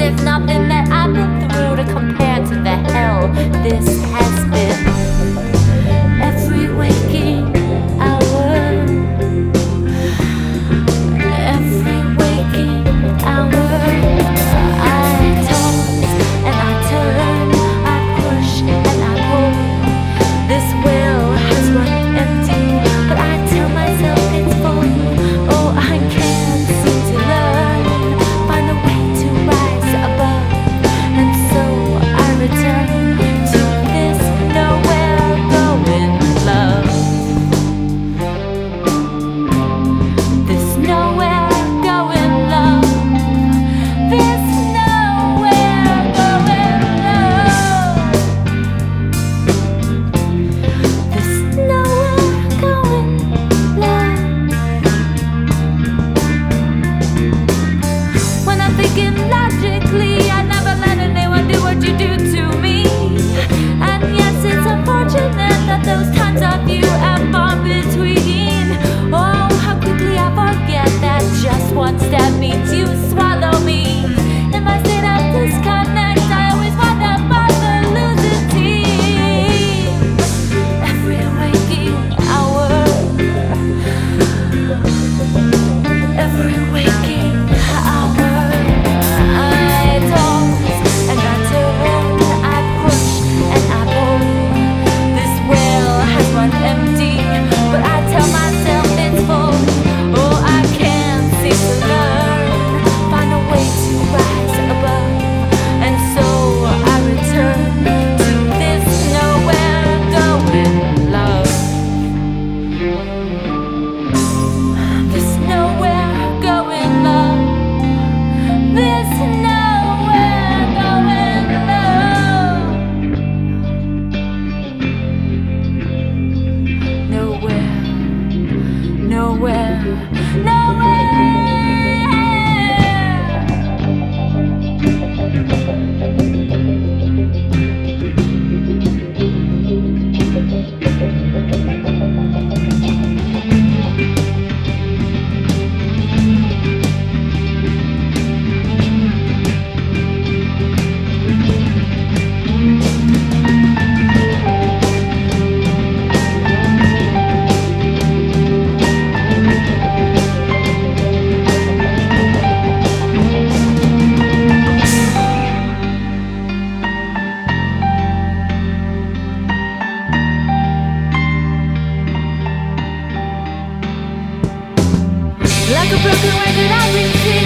if nothing. Broken record, I repeat.